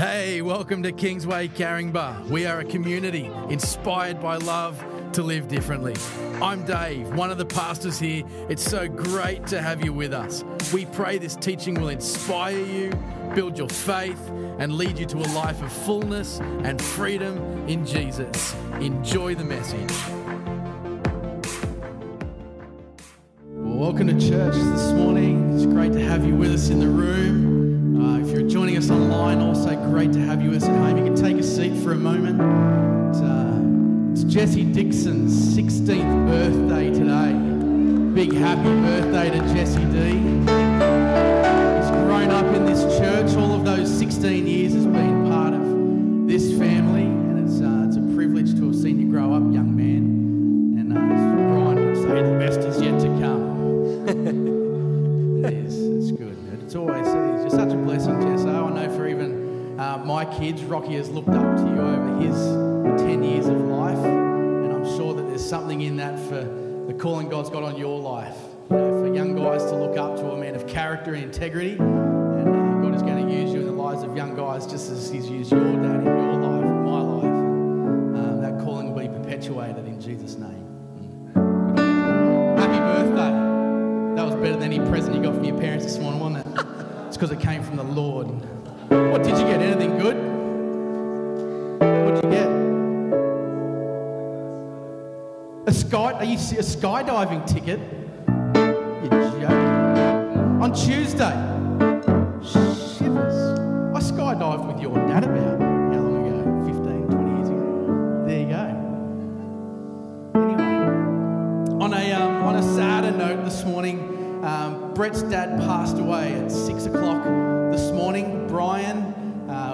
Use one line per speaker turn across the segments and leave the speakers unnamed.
Hey, welcome to Kingsway Caringbah. We are a community inspired by love to live differently. I'm Dave, one of the pastors here. It's so great to have you with us. We pray this teaching will inspire you, build your faith, and lead you to a life of fullness and freedom in Jesus. Enjoy the message. Welcome to church this morning. It's great to have you with us in the room. Great to have you with us at home. You can take a seat for a moment. It's, uh, it's Jesse Dixon's 16th birthday today. Big happy birthday to Jesse D. He's grown up in this church. All of those 16 years has been part of this family, and it's, uh, it's a privilege to have seen you grow up, young Rocky has looked up to you over his 10 years of life, and I'm sure that there's something in that for the calling God's got on your life. You know, for young guys to look up to a man of character and integrity, and uh, God is going to use you in the lives of young guys just as He's used your dad in your life, my life. Um, that calling will be perpetuated in Jesus' name. Mm. Happy birthday. That was better than any present you got from your parents this morning, wasn't it? It's because it came from the Lord. What did you get? Anything good? Sky? Are you a skydiving ticket? You're joking. On Tuesday. Shivers. I skydived with your dad about how long ago? 15, 20 years ago. There you go. Anyway, on a um, on a sadder note this morning, um, Brett's dad passed away at six o'clock this morning. Brian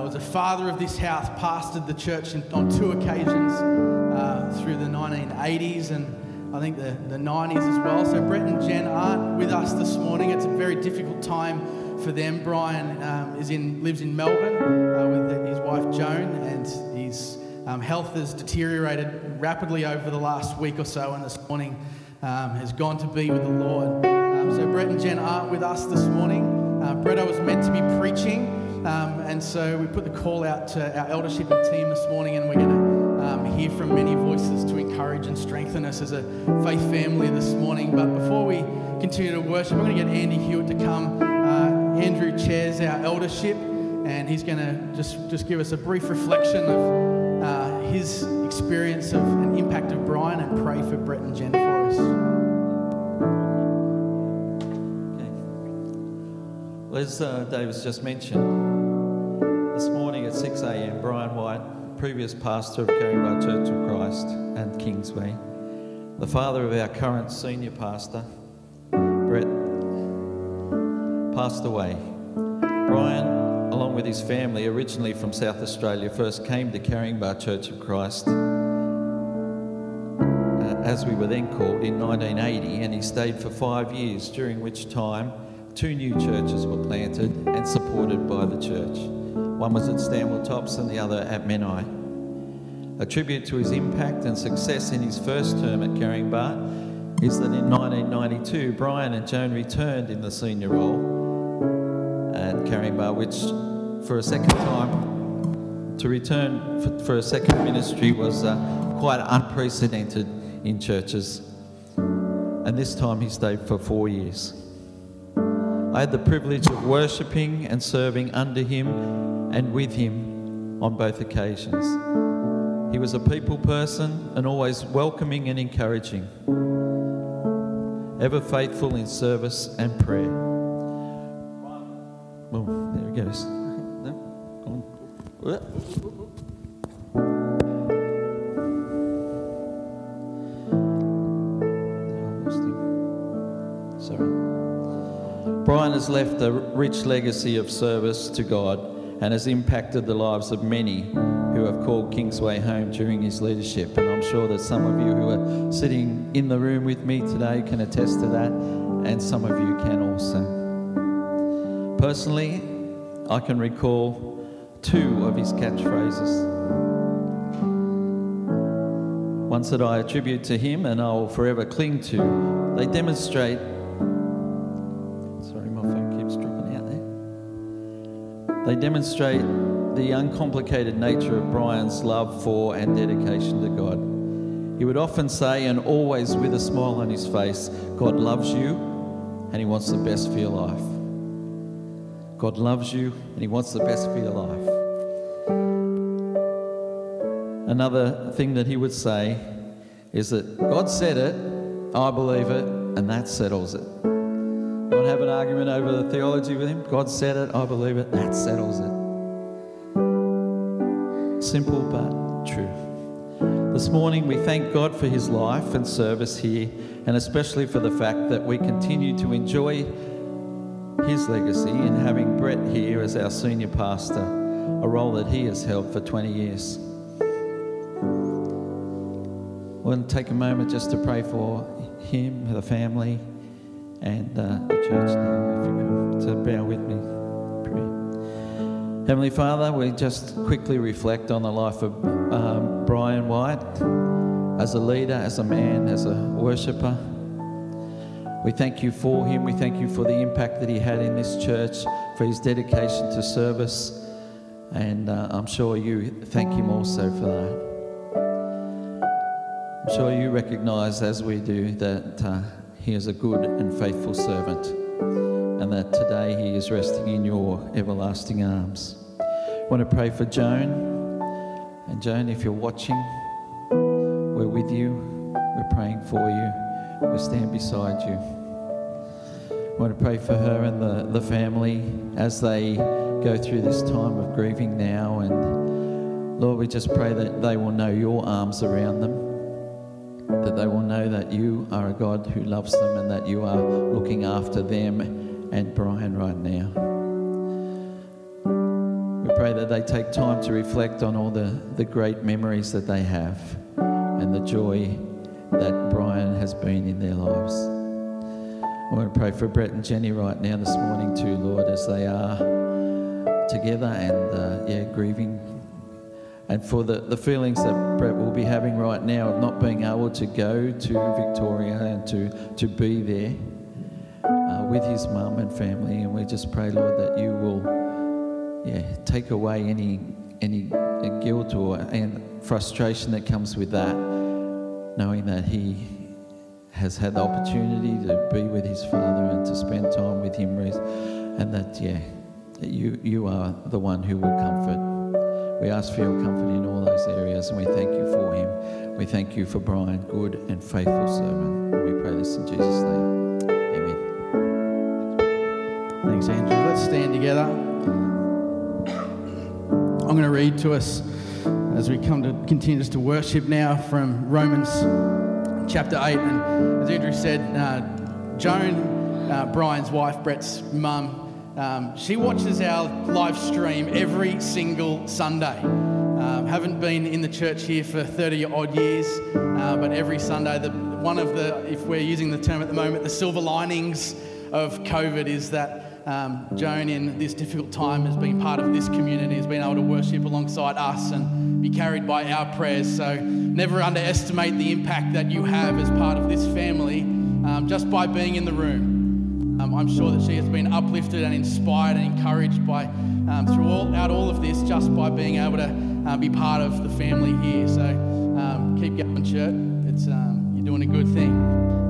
was a father of this house, pastored the church on two occasions uh, through the 1980s and I think the, the 90s as well. So Brett and Jen aren't with us this morning. It's a very difficult time for them. Brian um, is in lives in Melbourne uh, with his wife Joan, and his um, health has deteriorated rapidly over the last week or so. And this morning um, has gone to be with the Lord. Um, so Brett and Jen aren't with us this morning. Uh, Brett was meant to be preaching, um, and so we put the call out to our eldership and team this morning, and we're going to um, hear from many voices to encourage and strengthen us as a faith family this morning. But before we continue to worship, I'm going to get Andy Hewitt to come. Uh, Andrew chairs our eldership, and he's going to just, just give us a brief reflection of uh, his experience of an impact of Brian and pray for Brett and Jen for us.
As uh, David's just mentioned, this morning at 6 a.m., Brian White, previous pastor of Caringbah Church of Christ and Kingsway, the father of our current senior pastor, Brett, passed away. Brian, along with his family, originally from South Australia, first came to Caringbah Church of Christ, uh, as we were then called, in 1980, and he stayed for five years, during which time two new churches were planted and supported by the church. One was at Stanwell Tops and the other at Menai. A tribute to his impact and success in his first term at Caringbah is that in 1992, Brian and Joan returned in the senior role at Caringbah, which for a second time, to return for, for a second ministry was uh, quite unprecedented in churches. And this time he stayed for four years. I had the privilege of worshipping and serving under him and with him on both occasions. He was a people person and always welcoming and encouraging, ever faithful in service and prayer. Oh, there he goes. Brian has left a rich legacy of service to God and has impacted the lives of many who have called Kingsway home during his leadership. And I'm sure that some of you who are sitting in the room with me today can attest to that, and some of you can also. Personally, I can recall two of his catchphrases. Ones that I attribute to him and I will forever cling to. They demonstrate They demonstrate the uncomplicated nature of Brian's love for and dedication to God. He would often say, and always with a smile on his face, God loves you and He wants the best for your life. God loves you and He wants the best for your life. Another thing that he would say is that God said it, I believe it, and that settles it. Don't have an argument over the theology with him. God said it, I believe it, that settles it. Simple but true. This morning we thank God for his life and service here, and especially for the fact that we continue to enjoy his legacy in having Brett here as our senior pastor, a role that he has held for 20 years. I want to take a moment just to pray for him, the family, and uh, the church now, if you could. So bear with me. Pray. Heavenly Father, we just quickly reflect on the life of um, Brian White as a leader, as a man, as a worshipper. We thank you for him. We thank you for the impact that he had in this church, for his dedication to service. And uh, I'm sure you thank him also for that. I'm sure you recognize, as we do, that uh, he is a good and faithful servant, and that today he is resting in your everlasting arms. I want to pray for Joan. And Joan, if you're watching, we're with you, we're praying for you, we stand beside you. I want to pray for her and the, the family as they go through this time of grieving now. And Lord, we just pray that they will know your arms around them that they will know that you are a God who loves them and that you are looking after them and Brian right now. We pray that they take time to reflect on all the, the great memories that they have and the joy that Brian has been in their lives. I want to pray for Brett and Jenny right now this morning too, Lord, as they are together and uh, yeah, grieving and for the, the feelings that Brett will be having right now of not being able to go to Victoria and to, to be there uh, with his mum and family. And we just pray, Lord, that you will yeah, take away any, any guilt or and frustration that comes with that, knowing that he has had the opportunity to be with his father and to spend time with him, and that, yeah, you, you are the one who will comfort. We ask for your comfort in all those areas and we thank you for him. We thank you for Brian, good and faithful servant. We pray this in Jesus' name. Amen.
Thanks, Andrew. Let's stand together. I'm going to read to us as we come to continue to worship now from Romans chapter 8. And as Andrew said, uh, Joan, uh, Brian's wife, Brett's mum, um, she watches our live stream every single Sunday. Um, haven't been in the church here for 30 odd years, uh, but every Sunday, the, one of the, if we're using the term at the moment, the silver linings of COVID is that um, Joan, in this difficult time, has been part of this community, has been able to worship alongside us and be carried by our prayers. So never underestimate the impact that you have as part of this family um, just by being in the room. Um, I'm sure that she has been uplifted and inspired and encouraged by um, throughout all of this just by being able to uh, be part of the family here. So um, keep going, church. It's, um, you're doing a good thing.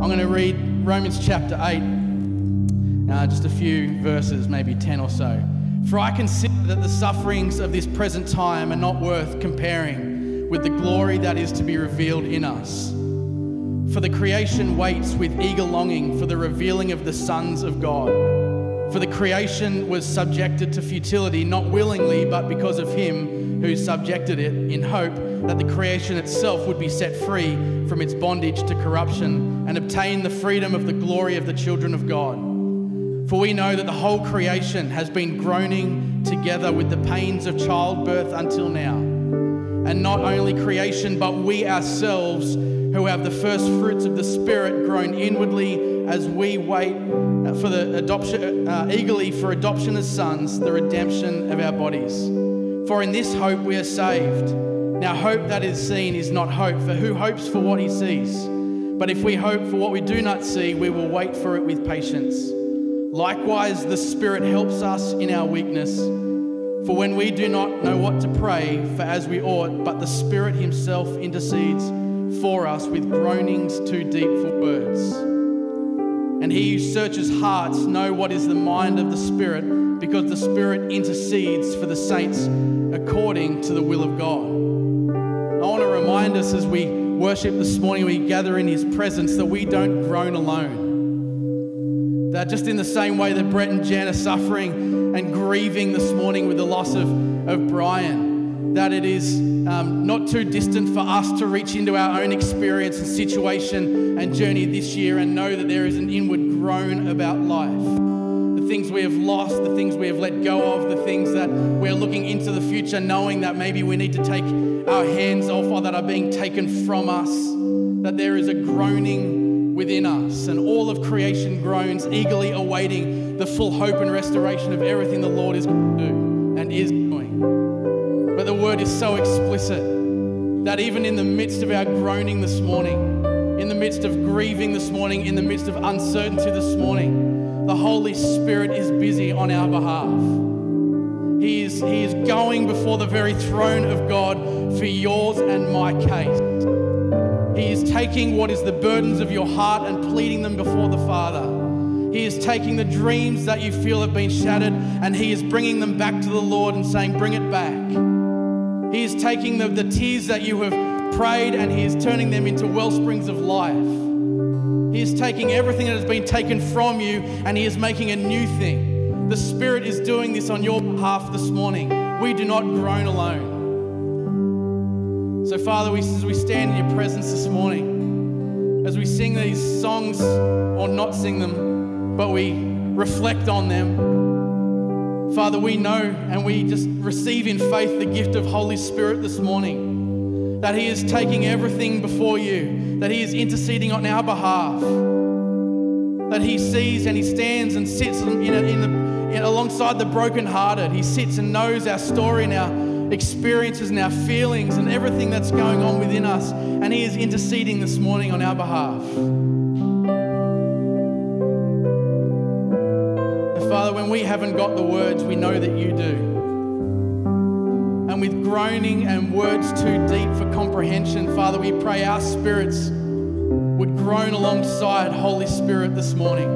I'm going to read Romans chapter 8, uh, just a few verses, maybe 10 or so. For I consider that the sufferings of this present time are not worth comparing with the glory that is to be revealed in us. For the creation waits with eager longing for the revealing of the sons of God. For the creation was subjected to futility, not willingly, but because of him who subjected it, in hope that the creation itself would be set free from its bondage to corruption and obtain the freedom of the glory of the children of God. For we know that the whole creation has been groaning together with the pains of childbirth until now. And not only creation, but we ourselves who have the first fruits of the Spirit groan inwardly as we wait for the adoption, uh, eagerly for adoption as sons, the redemption of our bodies. For in this hope we are saved. Now, hope that is seen is not hope, for who hopes for what he sees? But if we hope for what we do not see, we will wait for it with patience. Likewise, the Spirit helps us in our weakness. For when we do not know what to pray for as we ought, but the Spirit Himself intercedes for us with groanings too deep for words. And He who searches hearts know what is the mind of the Spirit, because the Spirit intercedes for the saints according to the will of God. I want to remind us as we worship this morning, we gather in His presence, that we don't groan alone. That just in the same way that Brett and Jen are suffering and grieving this morning with the loss of, of Brian. That it is um, not too distant for us to reach into our own experience and situation and journey this year and know that there is an inward groan about life. The things we have lost, the things we have let go of, the things that we're looking into the future, knowing that maybe we need to take our hands off or that are being taken from us, that there is a groaning within us. And all of creation groans, eagerly awaiting the full hope and restoration of everything the Lord is going to do and is the word is so explicit that even in the midst of our groaning this morning, in the midst of grieving this morning, in the midst of uncertainty this morning, the Holy Spirit is busy on our behalf. He is, he is going before the very throne of God for yours and my case. He is taking what is the burdens of your heart and pleading them before the Father. He is taking the dreams that you feel have been shattered and He is bringing them back to the Lord and saying, Bring it back. He is taking the, the tears that you have prayed and He is turning them into well springs of life. He is taking everything that has been taken from you and He is making a new thing. The Spirit is doing this on your behalf this morning. We do not groan alone. So, Father, we, as we stand in your presence this morning, as we sing these songs or not sing them, but we reflect on them. Father, we know and we just receive in faith the gift of Holy Spirit this morning. That He is taking everything before you, that He is interceding on our behalf, that He sees and He stands and sits in, in, the, in, alongside the brokenhearted. He sits and knows our story and our experiences and our feelings and everything that's going on within us, and He is interceding this morning on our behalf. We haven't got the words, we know that you do. And with groaning and words too deep for comprehension, Father, we pray our spirits would groan alongside Holy Spirit this morning.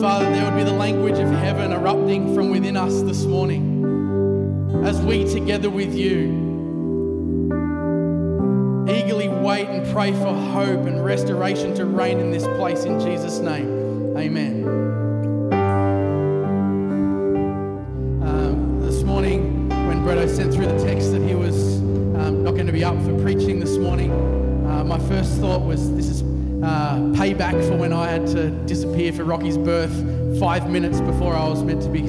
Father, there would be the language of heaven erupting from within us this morning as we, together with you, eagerly wait and pray for hope and restoration to reign in this place in Jesus' name. Amen. Um, this morning, when Bretto sent through the text that he was um, not going to be up for preaching this morning, uh, my first thought was this is uh, payback for when I had to disappear for Rocky's birth five minutes before I was meant to be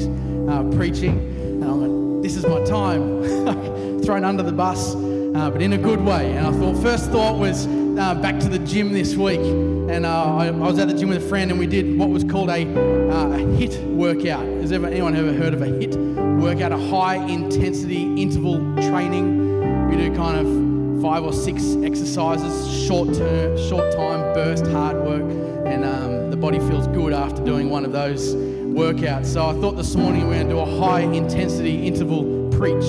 uh, preaching. And I'm like, this is my time. Thrown under the bus, uh, but in a good way. And I thought, first thought was uh, back to the gym this week and uh, I, I, was at the gym with a friend, and we did what was called a, uh, a HIIT workout. Has ever, anyone ever heard of a HIIT workout? A high intensity interval training. We do kind of five or six exercises, short term, short time burst, hard work, and um, the body feels good after doing one of those workouts. So I thought this morning we we're going to do a high intensity interval preach,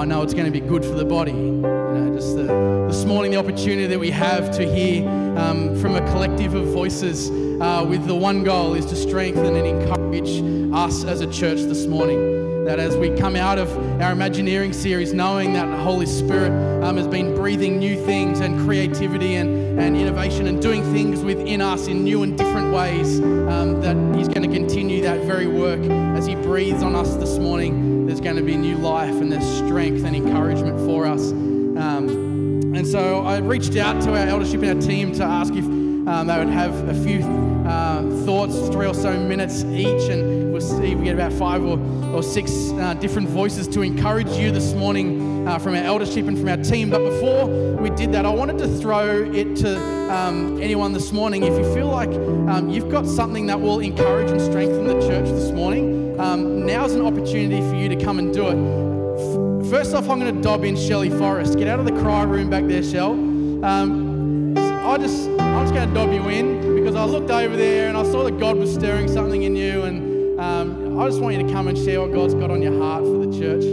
I know it's going to be good for the body. You know, just the, this morning the opportunity that we have to hear um, from a collective of voices uh, with the one goal is to strengthen and encourage us as a church this morning. That as we come out of our Imagineering series, knowing that the Holy Spirit um, has been breathing new things and creativity and, and innovation and doing things within us in new and different ways, um, that He's going to continue that very work as He breathes on us this morning. There's going to be new life and there's strength and encouragement for us. Um, and so I reached out to our eldership and our team to ask if um, they would have a few uh, thoughts, three or so minutes each, and we'll see if we get about five or, or six uh, different voices to encourage you this morning uh, from our eldership and from our team. But before we did that, I wanted to throw it to um, anyone this morning. If you feel like um, you've got something that will encourage and strengthen the church this morning, um, now's an opportunity for you to come and do it. First off, I'm going to dob in Shelley Forrest. Get out of the cry room back there, Shell. Um, I just, I'm just going to dob you in because I looked over there and I saw that God was stirring something in you, and Um, I just want you to come and share what God's got on your heart for the church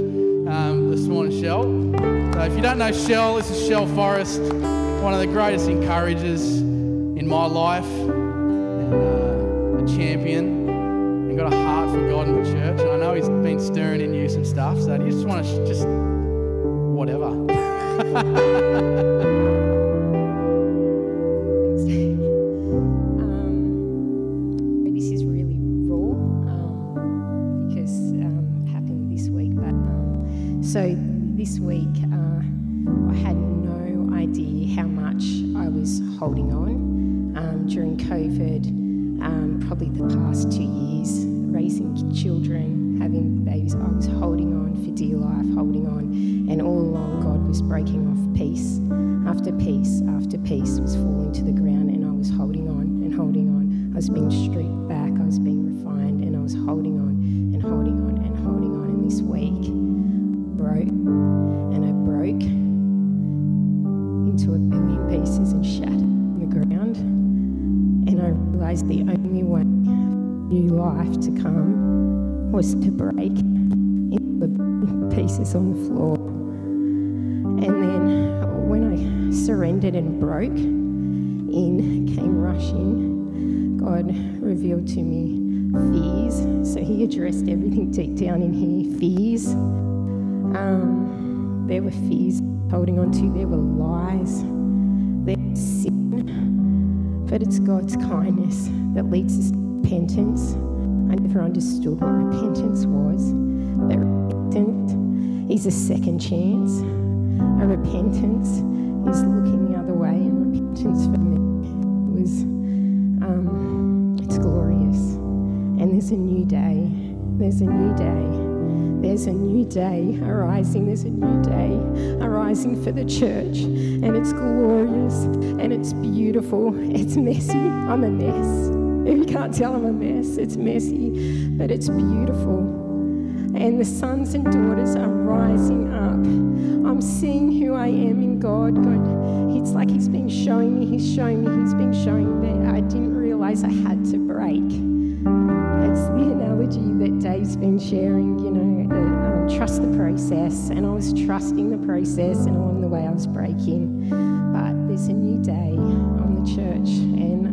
um, this morning, Shell. So if you don't know Shell, this is Shell Forrest, one of the greatest encouragers in my life, and uh, a champion, he's been stirring in you some stuff, so do you just want to sh- just whatever?
um, this is really raw um, because um, happened this week. But um, so this week, uh, I had no idea how much I was holding on um, during COVID. Um, probably the past two years, raising children, having babies, I was holding on for dear life, holding on, and all along God was breaking off piece after piece after piece was falling to the ground, and I was holding on and holding on. I was being stripped back, I was being refined, and I was holding on and holding on and holding on. And this week broke, and I broke into a billion pieces and shattered on the ground. And I realised the only way new life to come was to break into the pieces on the floor. And then when I surrendered and broke, in came rushing. God revealed to me fears. So He addressed everything deep down in here fears. Um, there were fears holding on to, there were lies, there was sin. But it's God's kindness that leads us to repentance. I never understood what repentance was. But repentance is a second chance. A repentance is looking the other way, and repentance for me was um, it's glorious. And there's a new day. There's a new day. There's a new day arising. There's a new day arising for the church. And it's glorious and it's beautiful. It's messy. I'm a mess. If you can't tell I'm a mess, it's messy, but it's beautiful. And the sons and daughters are rising up. I'm seeing who I am in God. God, it's like He's been showing me, He's showing me, He's been showing me. I didn't realize I had to break. It's the analogy that Dave's been sharing, you know, um, trust the process. And I was trusting the process, and along the way I was breaking. But there's a new day on the church, and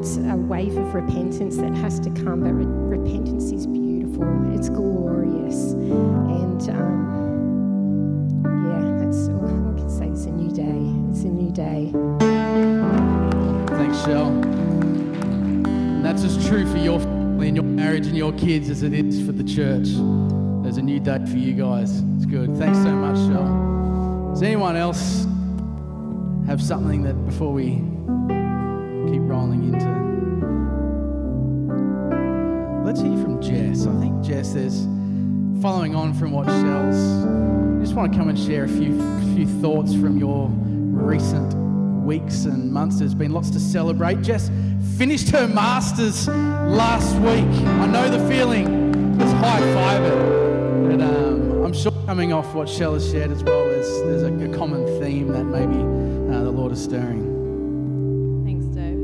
it's- a wave of repentance that has to come, but re- repentance is beautiful, it's glorious, and um, yeah, that's all I can say. It's a new day. It's a new day.
Thanks, Shell. And that's as true for your family and your marriage and your kids as it is for the church. There's a new day for you guys. It's good. Thanks so much, Shell. Does anyone else have something that before we following on from what Shell's. I just want to come and share a few few thoughts from your recent weeks and months. There's been lots to celebrate. Jess finished her masters last week. I know the feeling. Let's high five it. But um, I'm sure coming off what Shell has shared as well, there's there's a, a common theme that maybe uh, the Lord is stirring.
Thanks, Dave.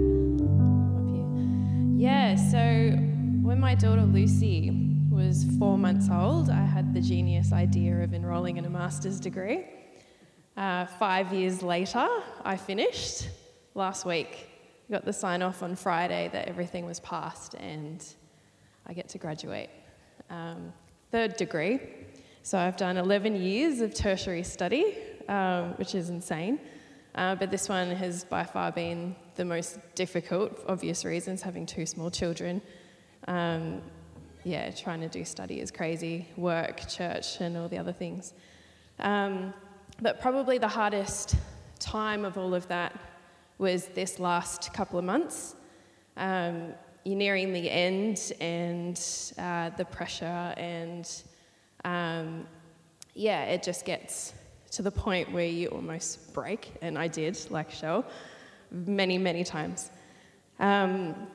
Yeah, so when my daughter Lucy was four months old, I had the genius idea of enrolling in a master's degree. Uh, five years later, I finished last week. Got the sign off on Friday that everything was passed and I get to graduate. Um, third degree. So I've done 11 years of tertiary study, um, which is insane. Uh, but this one has by far been the most difficult, for obvious reasons, having two small children. Um, yeah, trying to do study is crazy, work, church, and all the other things. Um, but probably the hardest time of all of that was this last couple of months. Um, you're nearing the end, and uh, the pressure, and um, yeah, it just gets to the point where you almost break, and I did, like Shell, many, many times. Um,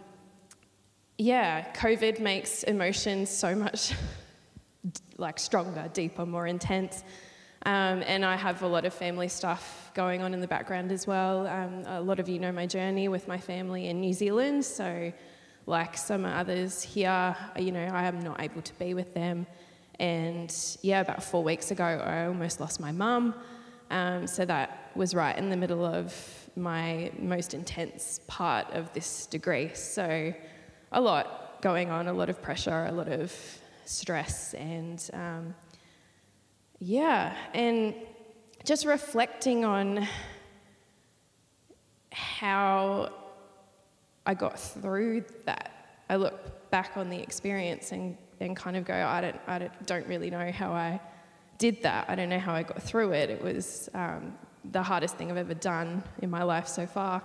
yeah, COVID makes emotions so much like stronger, deeper, more intense. Um, and I have a lot of family stuff going on in the background as well. Um, a lot of you know my journey with my family in New Zealand, so like some others here, you know, I am not able to be with them. And yeah, about four weeks ago, I almost lost my mum. Um, so that was right in the middle of my most intense part of this degree. So a lot going on, a lot of pressure, a lot of stress, and um, yeah, and just reflecting on how I got through that. I look back on the experience and, and kind of go, I don't, I don't, really know how I did that. I don't know how I got through it. It was um, the hardest thing I've ever done in my life so far.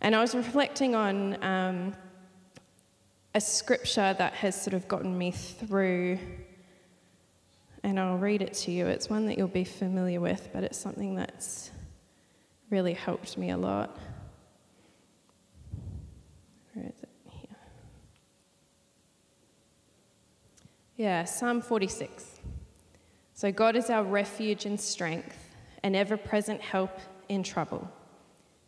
And I was reflecting on um, a scripture that has sort of gotten me through, and I'll read it to you. It's one that you'll be familiar with, but it's something that's really helped me a lot. Where is it? Here. Yeah, Psalm 46. So God is our refuge and strength, an ever present help in trouble.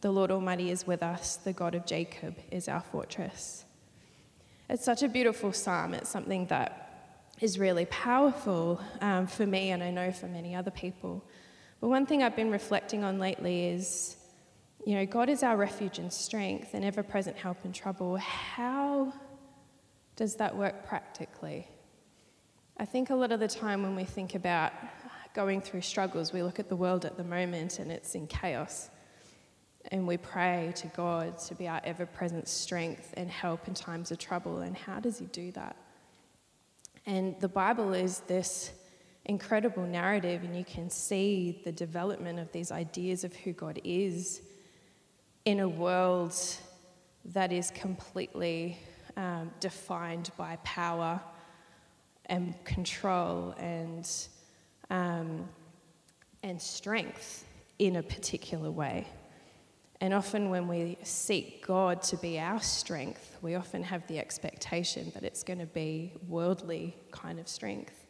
The Lord Almighty is with us, the God of Jacob is our fortress. It's such a beautiful psalm. It's something that is really powerful um, for me, and I know for many other people. But one thing I've been reflecting on lately is you know, God is our refuge and strength and ever present help in trouble. How does that work practically? I think a lot of the time when we think about going through struggles, we look at the world at the moment and it's in chaos. And we pray to God to be our ever present strength and help in times of trouble. And how does He do that? And the Bible is this incredible narrative, and you can see the development of these ideas of who God is in a world that is completely um, defined by power and control and, um, and strength in a particular way. And often, when we seek God to be our strength, we often have the expectation that it's going to be worldly kind of strength,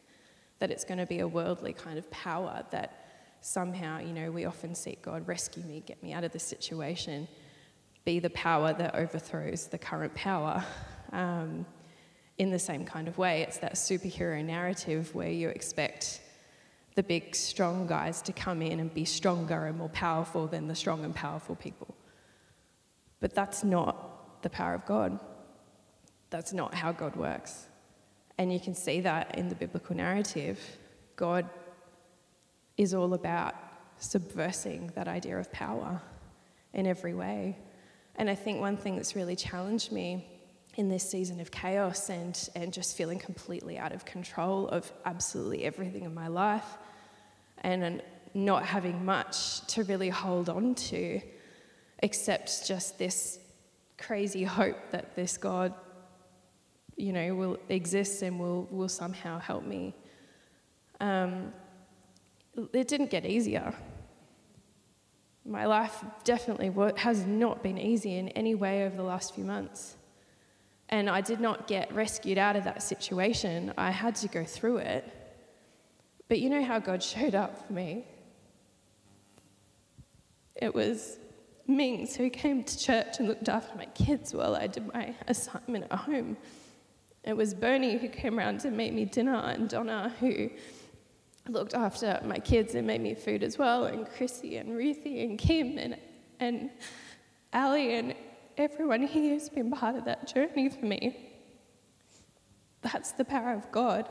that it's going to be a worldly kind of power, that somehow, you know, we often seek God, rescue me, get me out of this situation, be the power that overthrows the current power. Um, in the same kind of way. It's that superhero narrative where you expect the big, strong guys to come in and be stronger and more powerful than the strong and powerful people. But that's not the power of God. That's not how God works. And you can see that in the biblical narrative. God is all about subversing that idea of power in every way. And I think one thing that's really challenged me in this season of chaos and, and just feeling completely out of control of absolutely everything in my life and not having much to really hold on to except just this crazy hope that this God, you know, will exist and will, will somehow help me. Um, it didn't get easier. My life definitely has not been easy in any way over the last few months. And I did not get rescued out of that situation. I had to go through it. But you know how God showed up for me? It was Mings who came to church and looked after my kids while I did my assignment at home. It was Bernie who came around to make me dinner, and Donna who looked after my kids and made me food as well, and Chrissy and Ruthie and Kim and, and Ali and everyone here has been part of that journey for me. That's the power of God.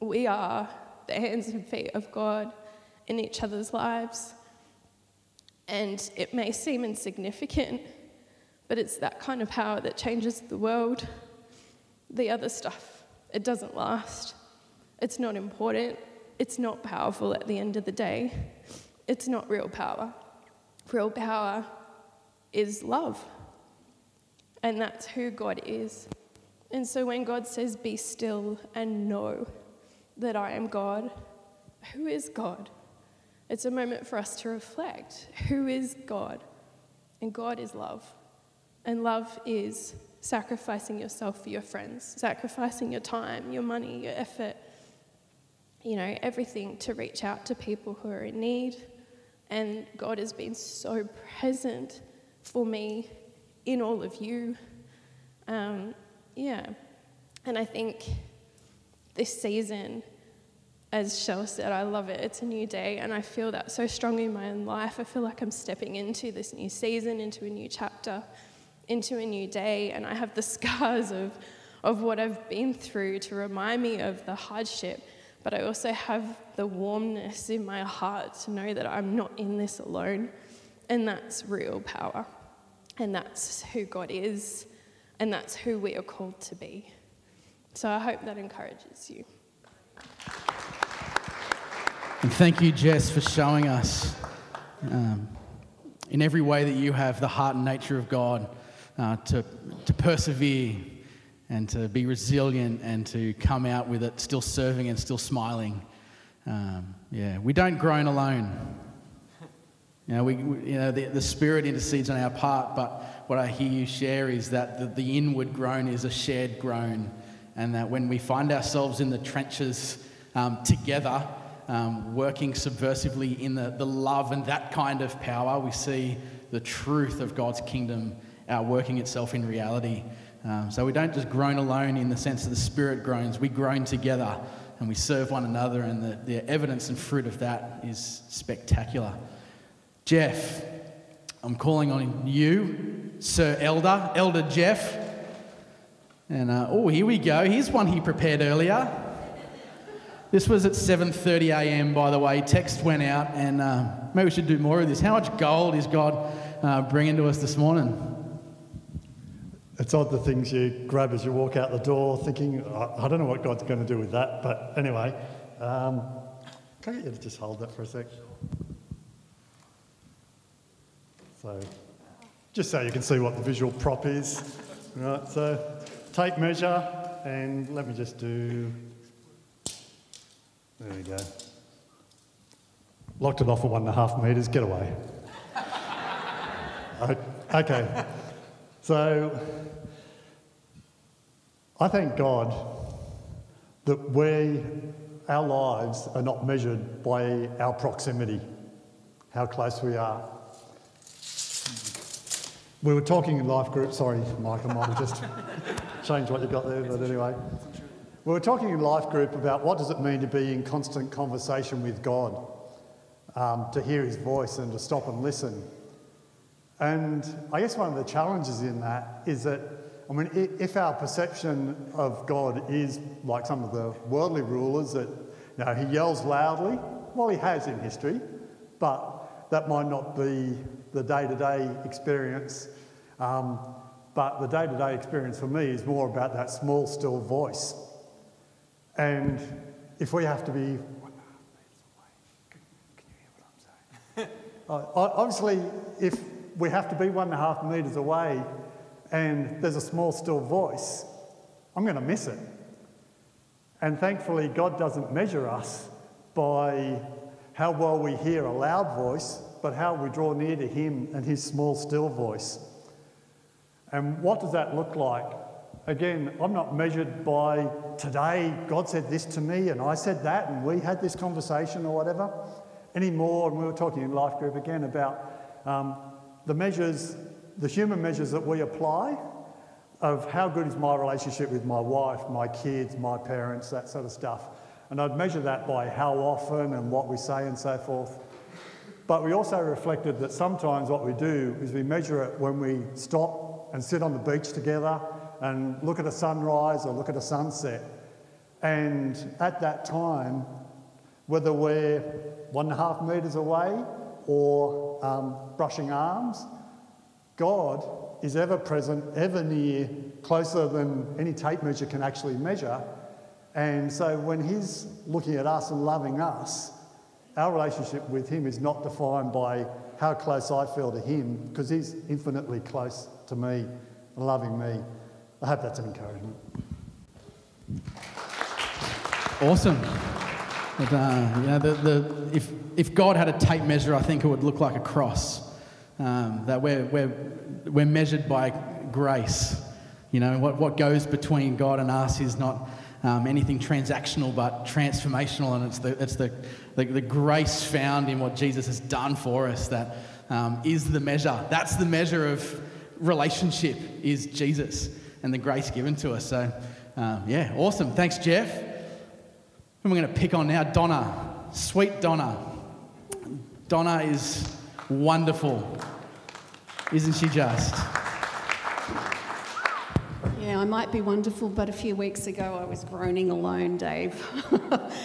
We are the hands and feet of God in each other's lives. And it may seem insignificant, but it's that kind of power that changes the world. The other stuff, it doesn't last. It's not important. It's not powerful at the end of the day. It's not real power. Real power is love. And that's who God is. And so when God says, Be still and know that I am God, who is God? It's a moment for us to reflect who is God? And God is love. And love is sacrificing yourself for your friends, sacrificing your time, your money, your effort, you know, everything to reach out to people who are in need. And God has been so present for me in all of you. Um, yeah. And I think this season, as Shell said, I love it. It's a new day, and I feel that so strongly in my own life. I feel like I'm stepping into this new season, into a new chapter, into a new day, and I have the scars of, of what I've been through to remind me of the hardship but I also have the warmness in my heart to know that I'm not in this alone. And that's real power. And that's who God is. And that's who we are called to be. So I hope that encourages you.
And thank you, Jess, for showing us um, in every way that you have the heart and nature of God uh, to, to persevere and to be resilient and to come out with it still serving and still smiling. Um, yeah, we don't groan alone. You know, we, we, you know the, the Spirit intercedes on our part, but what I hear you share is that the, the inward groan is a shared groan, and that when we find ourselves in the trenches um, together, um, working subversively in the, the love and that kind of power, we see the truth of God's kingdom outworking itself in reality. Um, so we don't just groan alone in the sense that the Spirit groans, we groan together and we serve one another, and the, the evidence and fruit of that is spectacular. Jeff, I'm calling on you, Sir Elder, Elder Jeff. And uh, oh, here we go. Here's one he prepared earlier. This was at 7:30 a.m. By the way, text went out, and uh, maybe we should do more of this. How much gold is God uh, bringing to us this morning?
It's odd the things you grab as you walk out the door, thinking, I don't know what God's going to do with that. But anyway, um, can I get you to just hold that for a sec? So, just so you can see what the visual prop is. Right, so tape measure, and let me just do. There we go. Locked it off at one and a half metres, get away. okay. So I thank God that we, our lives are not measured by our proximity, how close we are. We were talking in life group, sorry, Michael, might have just changed what you've got there, but anyway. We were talking in life group about what does it mean to be in constant conversation with God, um, to hear his voice and to stop and listen. And I guess one of the challenges in that is that, I mean, if our perception of God is like some of the worldly rulers, that you know, he yells loudly, well, he has in history, but that might not be the day to day experience. Um, but the day to day experience for me is more about that small, still voice. And if we have to be obviously, if we have to be one and a half metres away and there's a small, still voice, I'm going to miss it. And thankfully, God doesn't measure us by how well we hear a loud voice, but how we draw near to Him and His small, still voice. And what does that look like? Again, I'm not measured by today, God said this to me, and I said that, and we had this conversation or whatever anymore. And we were talking in life group again about um, the measures, the human measures that we apply of how good is my relationship with my wife, my kids, my parents, that sort of stuff. And I'd measure that by how often and what we say and so forth. But we also reflected that sometimes what we do is we measure it when we stop and sit on the beach together and look at a sunrise or look at a sunset. And at that time, Whether we're one and a half metres away or um, brushing arms, God is ever present, ever near, closer than any tape measure can actually measure. And so when He's looking at us and loving us, our relationship with Him is not defined by how close I feel to Him, because He's infinitely close to me loving me. I hope that's an encouragement.
Awesome. But, uh, you know, the, the, if, if God had a tape measure, I think it would look like a cross. Um, that we're, we're, we're measured by grace. You know, what, what goes between God and us is not um, anything transactional but transformational, and it's, the, it's the, the, the, grace found in what Jesus has done for us that um, is the measure. That's the measure of relationship, is Jesus and the grace given to us. So, um, yeah, awesome. Thanks, Jeff. And we're going to pick on now Donna, sweet Donna. Donna is wonderful, isn't she just?
Yeah, I might be wonderful, but a few weeks ago I was groaning alone, Dave.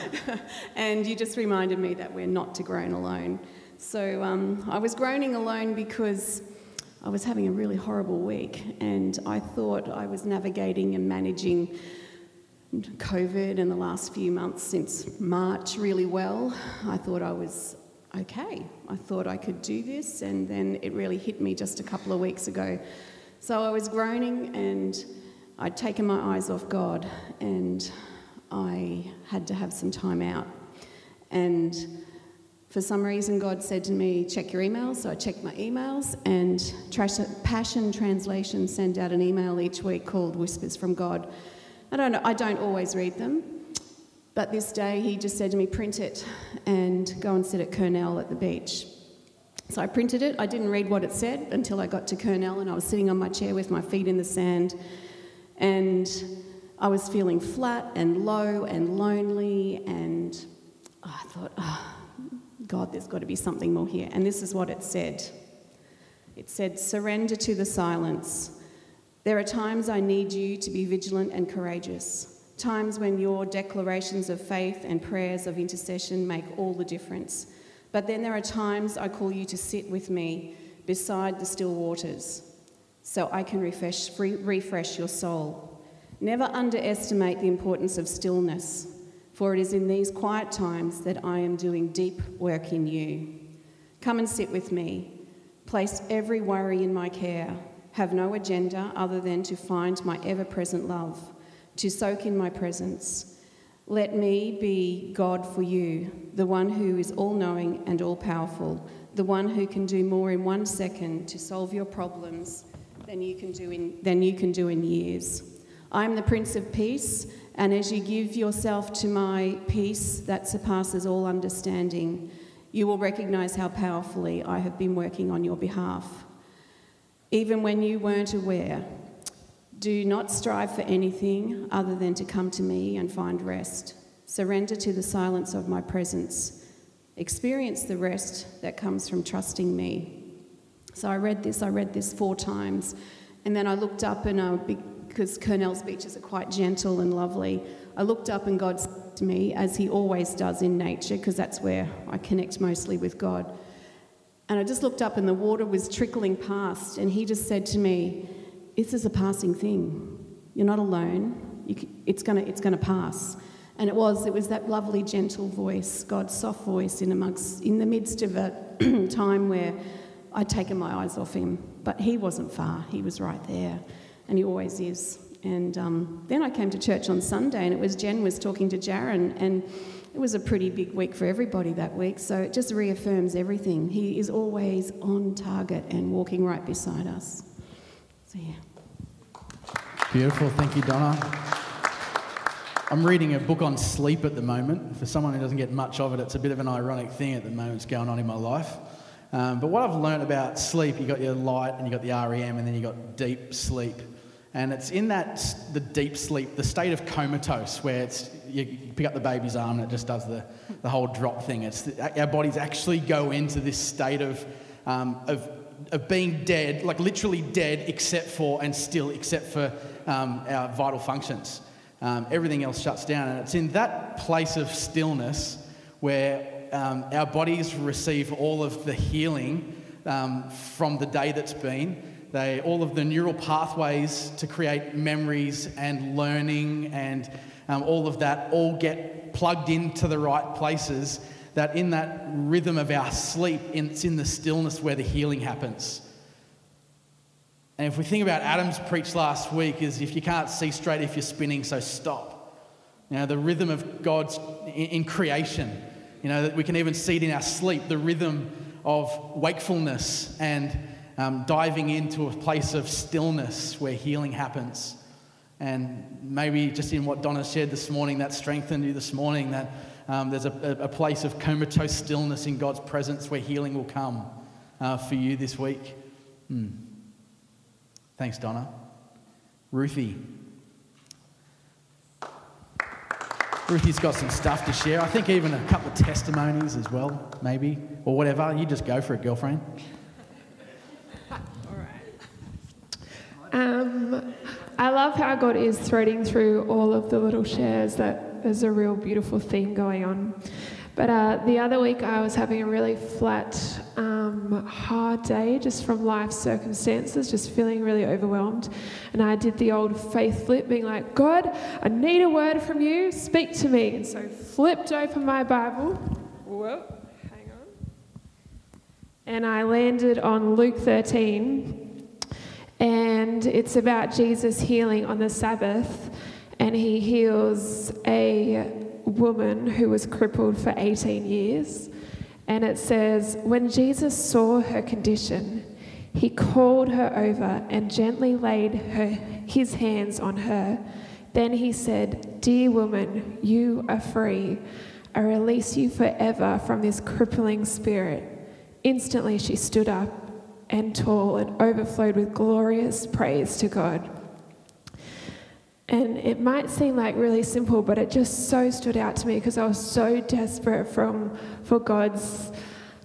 and you just reminded me that we're not to groan alone. So um, I was groaning alone because I was having a really horrible week, and I thought I was navigating and managing COVID in the last few months since March really well. I thought I was okay. I thought I could do this, and then it really hit me just a couple of weeks ago. So I was groaning, and I'd taken my eyes off God, and I had to have some time out. And for some reason, God said to me, check your emails. So I checked my emails, and Passion Translation send out an email each week called Whispers from God. I don't, know, I don't always read them, but this day he just said to me, print it and go and sit at Kurnell at the beach. So I printed it. I didn't read what it said until I got to Kurnell, and I was sitting on my chair with my feet in the sand, and I was feeling flat and low and lonely, and oh, I thought, oh, God, there's got to be something more here. And this is what it said it said, Surrender to the silence. There are times I need you to be vigilant and courageous, times when your declarations of faith and prayers of intercession make all the difference. But then there are times I call you to sit with me beside the still waters so I can refresh, refresh your soul. Never underestimate the importance of stillness for it is in these quiet times that I am doing deep work in you. Come and sit with me. Place every worry in my care. Have no agenda other than to find my ever present love, to soak in my presence. Let me be God for you, the one who is all knowing and all powerful, the one who can do more in one second to solve your problems than you can do in, than you can do in years. I am the Prince of Peace and as you give yourself to my peace that surpasses all understanding, you will recognize how powerfully I have been working on your behalf. Even when you weren't aware, do not strive for anything other than to come to me and find rest. Surrender to the silence of my presence. Experience the rest that comes from trusting me. So I read this, I read this four times, and then I looked up and I because Kurnell's beaches are quite gentle and lovely. I looked up and God said to me, as He always does in nature, because that's where I connect mostly with God. And I just looked up and the water was trickling past, and He just said to me, This is a passing thing. You're not alone. You can, it's going it's to pass. And it was, it was that lovely, gentle voice, God's soft voice in, amongst, in the midst of a time where I'd taken my eyes off Him. But He wasn't far, He was right there and he always is. And um, then I came to church on Sunday, and it was Jen was talking to Jaron, and it was a pretty big week for everybody that week. So it just reaffirms everything. He is always on target and walking right beside us. So yeah.
Beautiful, thank you, Donna. I'm reading a book on sleep at the moment. For someone who doesn't get much of it, it's a bit of an ironic thing at the moment that's going on in my life. Um, but what I've learned about sleep, you've got your light and you've got the REM, and then you've got deep sleep. And it's in that, the deep sleep, the state of comatose, where it's, you, pick up the baby's arm and it just does the, the whole drop thing. It's, our bodies actually go into this state of, um, of, of being dead, like literally dead, except for, and still, except for um, our vital functions. Um, everything else shuts down. And it's in that place of stillness where um, our bodies receive all of the healing um, from the day that's been. They, all of the neural pathways to create memories and learning and um, all of that all get plugged into the right places. That in that rhythm of our sleep, it's in the stillness where the healing happens. And if we think about Adam's preach last week, is if you can't see straight if you're spinning, so stop. You know, the rhythm of God's in, in creation. You know, that we can even see it in our sleep, the rhythm of wakefulness and um, diving into a place of stillness where healing happens. And maybe just in what Donna shared this morning, that strengthened you this morning, that um, there's a, a, place of comatose stillness in God's presence where healing will come uh, for you this week. Hmm. Thanks, Donna. Ruthie. Ruthie's got some stuff to share. I think even a couple of testimonies as well, maybe, or whatever. You just go for it, girlfriend.
Um, I love how God is threading through all of the little shares that there's a real beautiful theme going on. But uh, the other week, I was having a really flat, um, hard day just from life circumstances, just feeling really overwhelmed. And I did the old faith flip, being like, God, I need a word from you, speak to me. And so flipped open my Bible. Whoa, hang on. And I landed on Luke 13. And it's about Jesus healing on the Sabbath. And he heals a woman who was crippled for 18 years. And it says, When Jesus saw her condition, he called her over and gently laid her, his hands on her. Then he said, Dear woman, you are free. I release you forever from this crippling spirit. Instantly she stood up and tall and overflowed with glorious praise to God. And it might seem like really simple, but it just so stood out to me because I was so desperate from, for God's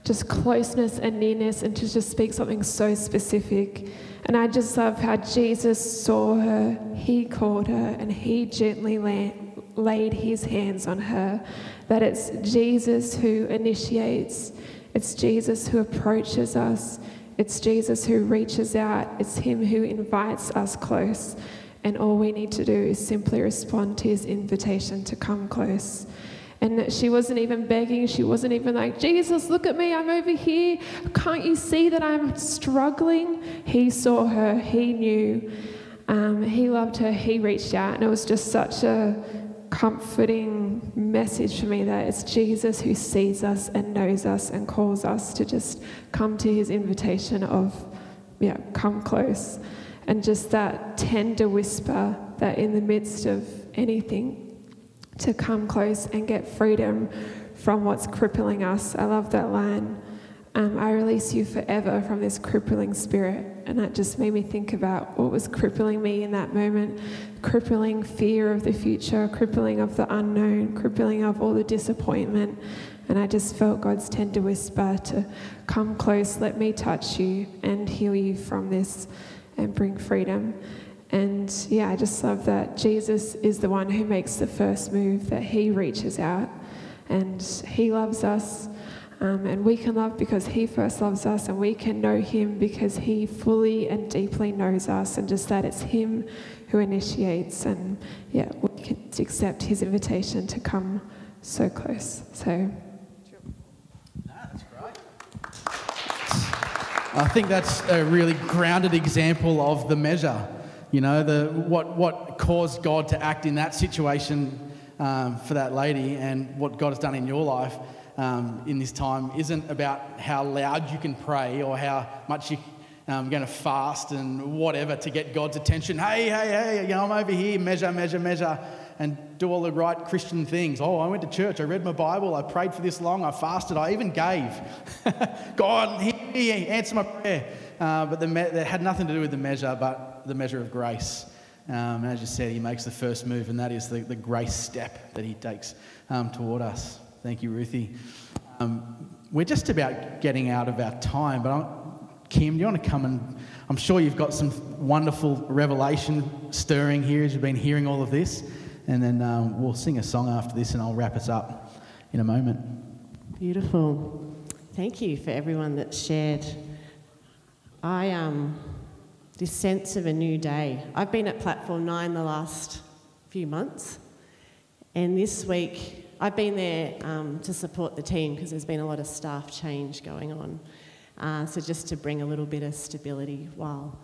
just closeness and nearness and to just speak something so specific. And I just love how Jesus saw her, he called her, and he gently laid his hands on her. That it's Jesus who initiates, it's Jesus who approaches us, it's Jesus who reaches out, it's him who invites us close. And all we need to do is simply respond to his invitation to come close. And she wasn't even begging. She wasn't even like, Jesus, look at me, I'm over here. Can't you see that I'm struggling? He saw her, he knew. Um, he loved her, he reached out. And it was just such a comforting message for me that it's Jesus who sees us and knows us and calls us to just come to his invitation of, yeah, come close and just that tender whisper that in the midst of anything, to come close and get freedom from what's crippling us. I love that line. Um, I release you forever from this crippling spirit. And that just made me think about what was crippling me in that moment crippling fear of the future, crippling of the unknown, crippling of all the disappointment. And I just felt God's tender whisper to come close, let me touch you and heal you from this and bring freedom. And yeah, I just love that Jesus is the one who makes the first move, that he reaches out and he loves us. Um, and we can love because he first loves us, and we can know him because he fully and deeply knows us, and just that it's him who initiates. And yeah, we can accept his invitation to come so close. So.
I think that's a really grounded example of the measure. You know, the, what, what caused God to act in that situation um, for that lady and what God has done in your life um, in this time isn't about how loud you can pray or how much you um, going to fast and whatever to get God's attention. Hey, hey, hey, you know, I'm over here, measure, measure, measure and do all the right Christian things. Oh, I went to church, I read my Bible, I prayed for this long, I fasted, I even gave. God, he, he answered my prayer. Uh, but the me- that had nothing to do with the measure, but the measure of grace. Um, and as you said, he makes the first move, and that is the, the grace step that he takes um, toward us. Thank you, Ruthie. Um, we're just about getting out of our time, but I'm, Kim, do you want to come and I'm sure you've got some wonderful revelation stirring here as you've been hearing all of this and then um, we'll sing a song after this and I'll wrap us up in a moment.
Beautiful. Thank you for everyone that shared. I um, this sense of a new day. I've been at Platform Nine the last few months, and this week I've been there um, to support the team because there's been a lot of staff change going on. Uh, so just to bring a little bit of stability while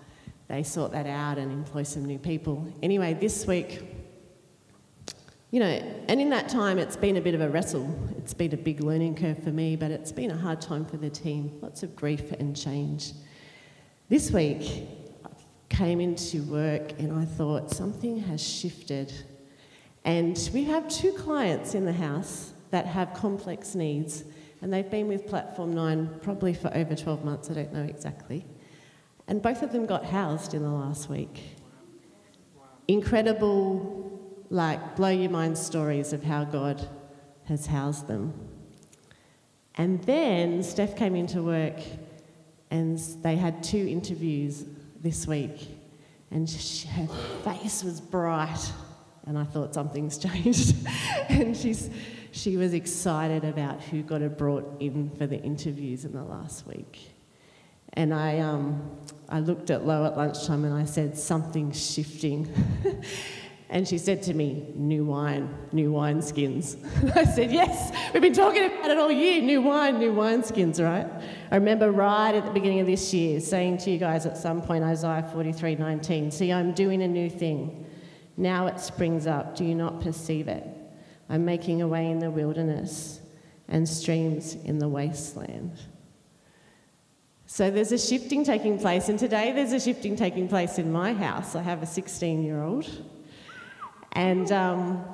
they sort that out and employ some new people. Anyway, this week you know, and in that time, it's been a bit of a wrestle. It's been a big learning curve for me, but it's been a hard time for the team. Lots of grief and change. This week, I came into work and I thought something has shifted. And we have two clients in the house that have complex needs, and they've been with Platform 9 probably for over 12 months, I don't know exactly. And both of them got housed in the last week. Incredible like blow your mind stories of how God has housed them. And then Steph came into work and they had two interviews this week, and she, her face was bright, and I thought something's changed. and she's, she was excited about who got had brought in for the interviews in the last week. And I, um, I looked at Lo at lunchtime and I said, Something's shifting. And she said to me, New wine, new wine skins. I said, Yes, we've been talking about it all year new wine, new wine skins, right? I remember right at the beginning of this year saying to you guys at some point, Isaiah 43 19, See, I'm doing a new thing. Now it springs up. Do you not perceive it? I'm making a way in the wilderness and streams in the wasteland. So there's a shifting taking place, and today there's a shifting taking place in my house. I have a 16 year old and um,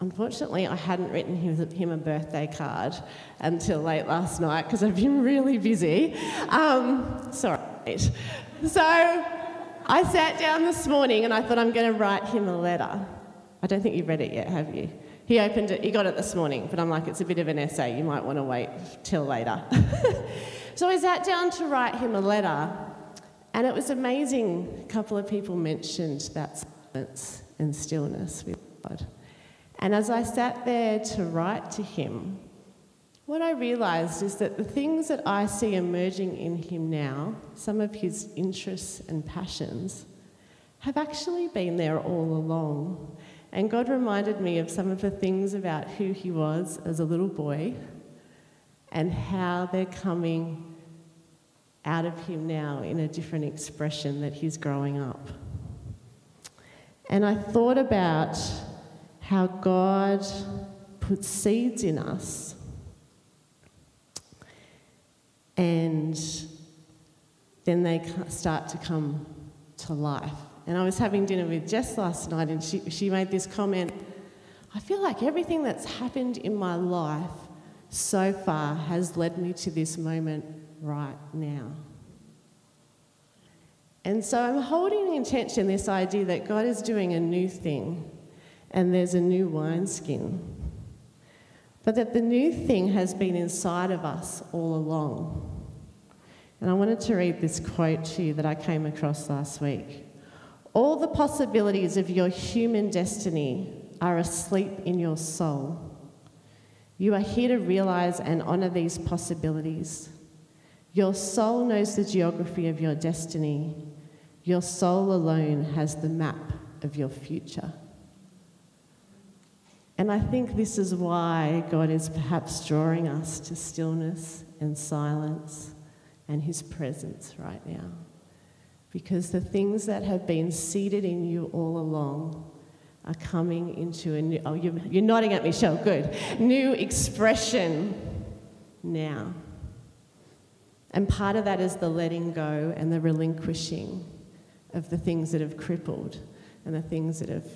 unfortunately, I hadn't written him, a birthday card until late last night because I've been really busy. Um, sorry. So I sat down this morning and I thought I'm going to write him a letter. I don't think you've read it yet, have you? He opened it, he got it this morning, but I'm like, it's a bit of an essay. You might want to wait till later. so I sat down to write him a letter, and it was amazing. A couple of people mentioned that silence and stillness with God. And as I sat there to write to him, what I realised is that the things that I see emerging in him now, some of his interests and passions, have actually been there all along. And God reminded me of some of the things about who he was as a little boy and how they're coming out of him now in a different expression that he's growing up. And I thought about how God puts seeds in us and then they start to come to life. And I was having dinner with Jess last night and she, she made this comment I feel like everything that's happened in my life so far has led me to this moment right now. And so I'm holding in tension this idea that God is doing a new thing and there's a new wineskin. But that the new thing has been inside of us all along. And I wanted to read this quote to you that I came across last week. All the possibilities of your human destiny are asleep in your soul. You are here to realize and honour these possibilities. Your soul knows the geography of your destiny your soul alone has the map of your future. And I think this is why God is perhaps drawing us to stillness and silence and His presence right now. Because the things that have been seeded in you all along are coming into a new, oh, you're, you're nodding at me, Shell, good. New expression now. And part of that is the letting go and the relinquishing of the things that have crippled and the things that have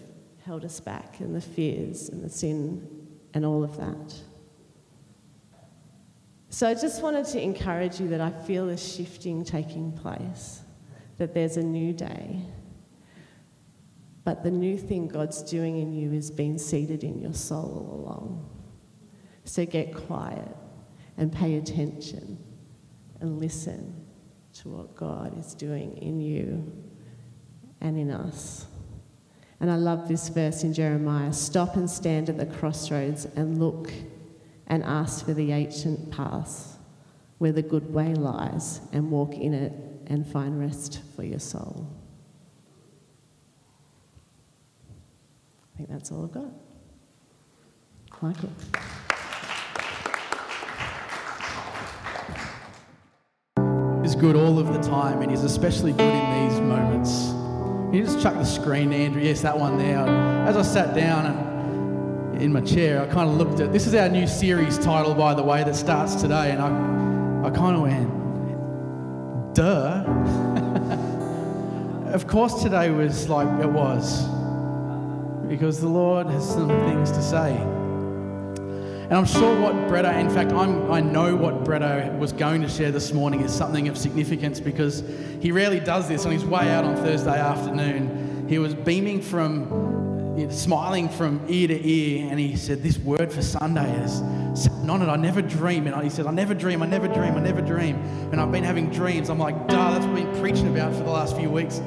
held us back and the fears and the sin and all of that. So I just wanted to encourage you that I feel a shifting taking place, that there's a new day. But the new thing God's doing in you is being seeded in your soul all along. So get quiet and pay attention and listen to what God is doing in you and in us. And I love this verse in Jeremiah stop and stand at the crossroads and look and ask for the ancient paths where the good way lies and walk in it and find rest for your soul. I think that's all I've got. Michael.
is good all of the time, and he's especially good in these moments. Can you just chuck the screen, Andrew? Yes, that one there. As I sat down in my chair, I kind of looked at this is our new series title, by the way, that starts today, and I, I kind of went, duh. of course, today was like it was, because the Lord has some things to say. And I'm sure what Bretto, in fact, I'm, I know what Bretto was going to share this morning is something of significance because he rarely does this. On his way out on Thursday afternoon, he was beaming from, you know, smiling from ear to ear, and he said, This word for Sunday is sitting on it. I never dream. And he said, I never dream, I never dream, I never dream. And I've been having dreams. I'm like, duh, that's what we've been preaching about for the last few weeks.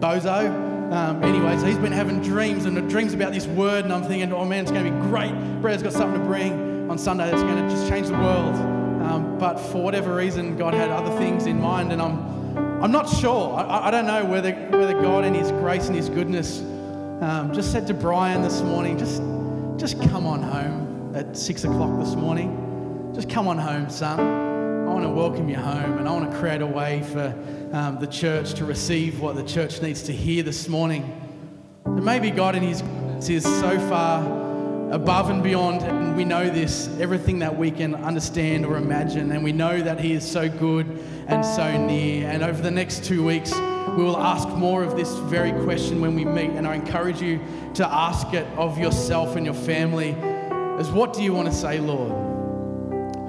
Bozo, um, anyway, so he's been having dreams and the dreams about this word, and I'm thinking, oh man, it's going to be great. Brad's got something to bring on Sunday that's going to just change the world. Um, but for whatever reason, God had other things in mind, and I'm, I'm not sure. I, I don't know whether, whether God and His grace and His goodness um, just said to Brian this morning, just, just come on home at six o'clock this morning. Just come on home, son. I want to welcome you home, and I want to create a way for um, the church to receive what the church needs to hear this morning. And maybe God in His is so far above and beyond, and we know this, everything that we can understand or imagine, and we know that He is so good and so near. And over the next two weeks, we will ask more of this very question when we meet, and I encourage you to ask it of yourself and your family as what do you want to say, Lord?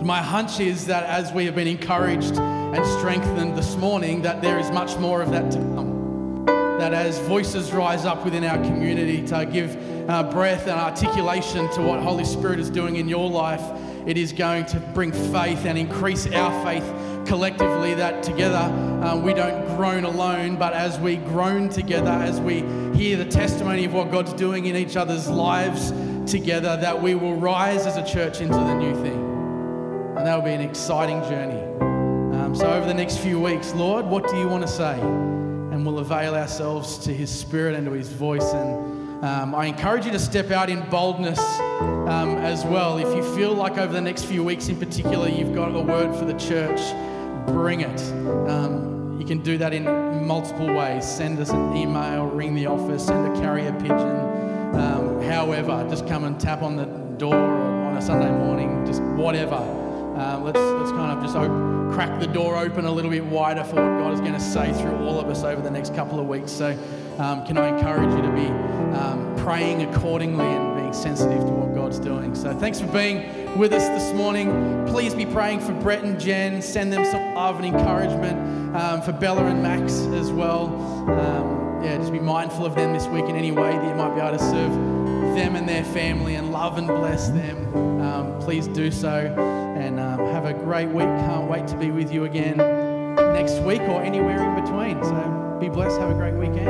My hunch is that as we have been encouraged and strengthened this morning, that there is much more of that to come. That as voices rise up within our community to give uh, breath and articulation to what Holy Spirit is doing in your life, it is going to bring faith and increase our faith collectively. That together uh, we don't groan alone, but as we groan together, as we hear the testimony of what God's doing in each other's lives together, that we will rise as a church into the new thing. And that will be an exciting journey. So, over the next few weeks, Lord, what do you want to say? And we'll avail ourselves to His Spirit and to His voice. And um, I encourage you to step out in boldness um, as well. If you feel like over the next few weeks in particular, you've got a word for the church, bring it. Um, you can do that in multiple ways. Send us an email, ring the office, send a carrier pigeon. Um, however, just come and tap on the door on a Sunday morning, just whatever. Um, let's, let's kind of just crack the door open a little bit wider for what God is going to say through all of us over the next couple of weeks. So, um, can I encourage you to be um, praying accordingly and being sensitive to what God's doing? So, thanks for being with us this morning. Please be praying for Brett and Jen. Send them some love and encouragement um, for Bella and Max as well. Um, yeah, just be mindful of them this week in any way that you might be able to serve them and their family and love and bless them. Um, please do so and um, have a great week. Can't wait to be with you again next week or anywhere in between. So be blessed. Have a great weekend.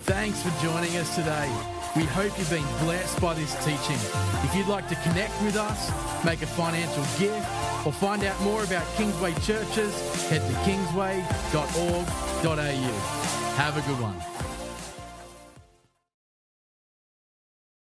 Thanks for joining us today. We hope you've been blessed by this teaching. If you'd like to connect with us, make a financial gift, or find out more about Kingsway churches, head to kingsway.org.au. Have a good one.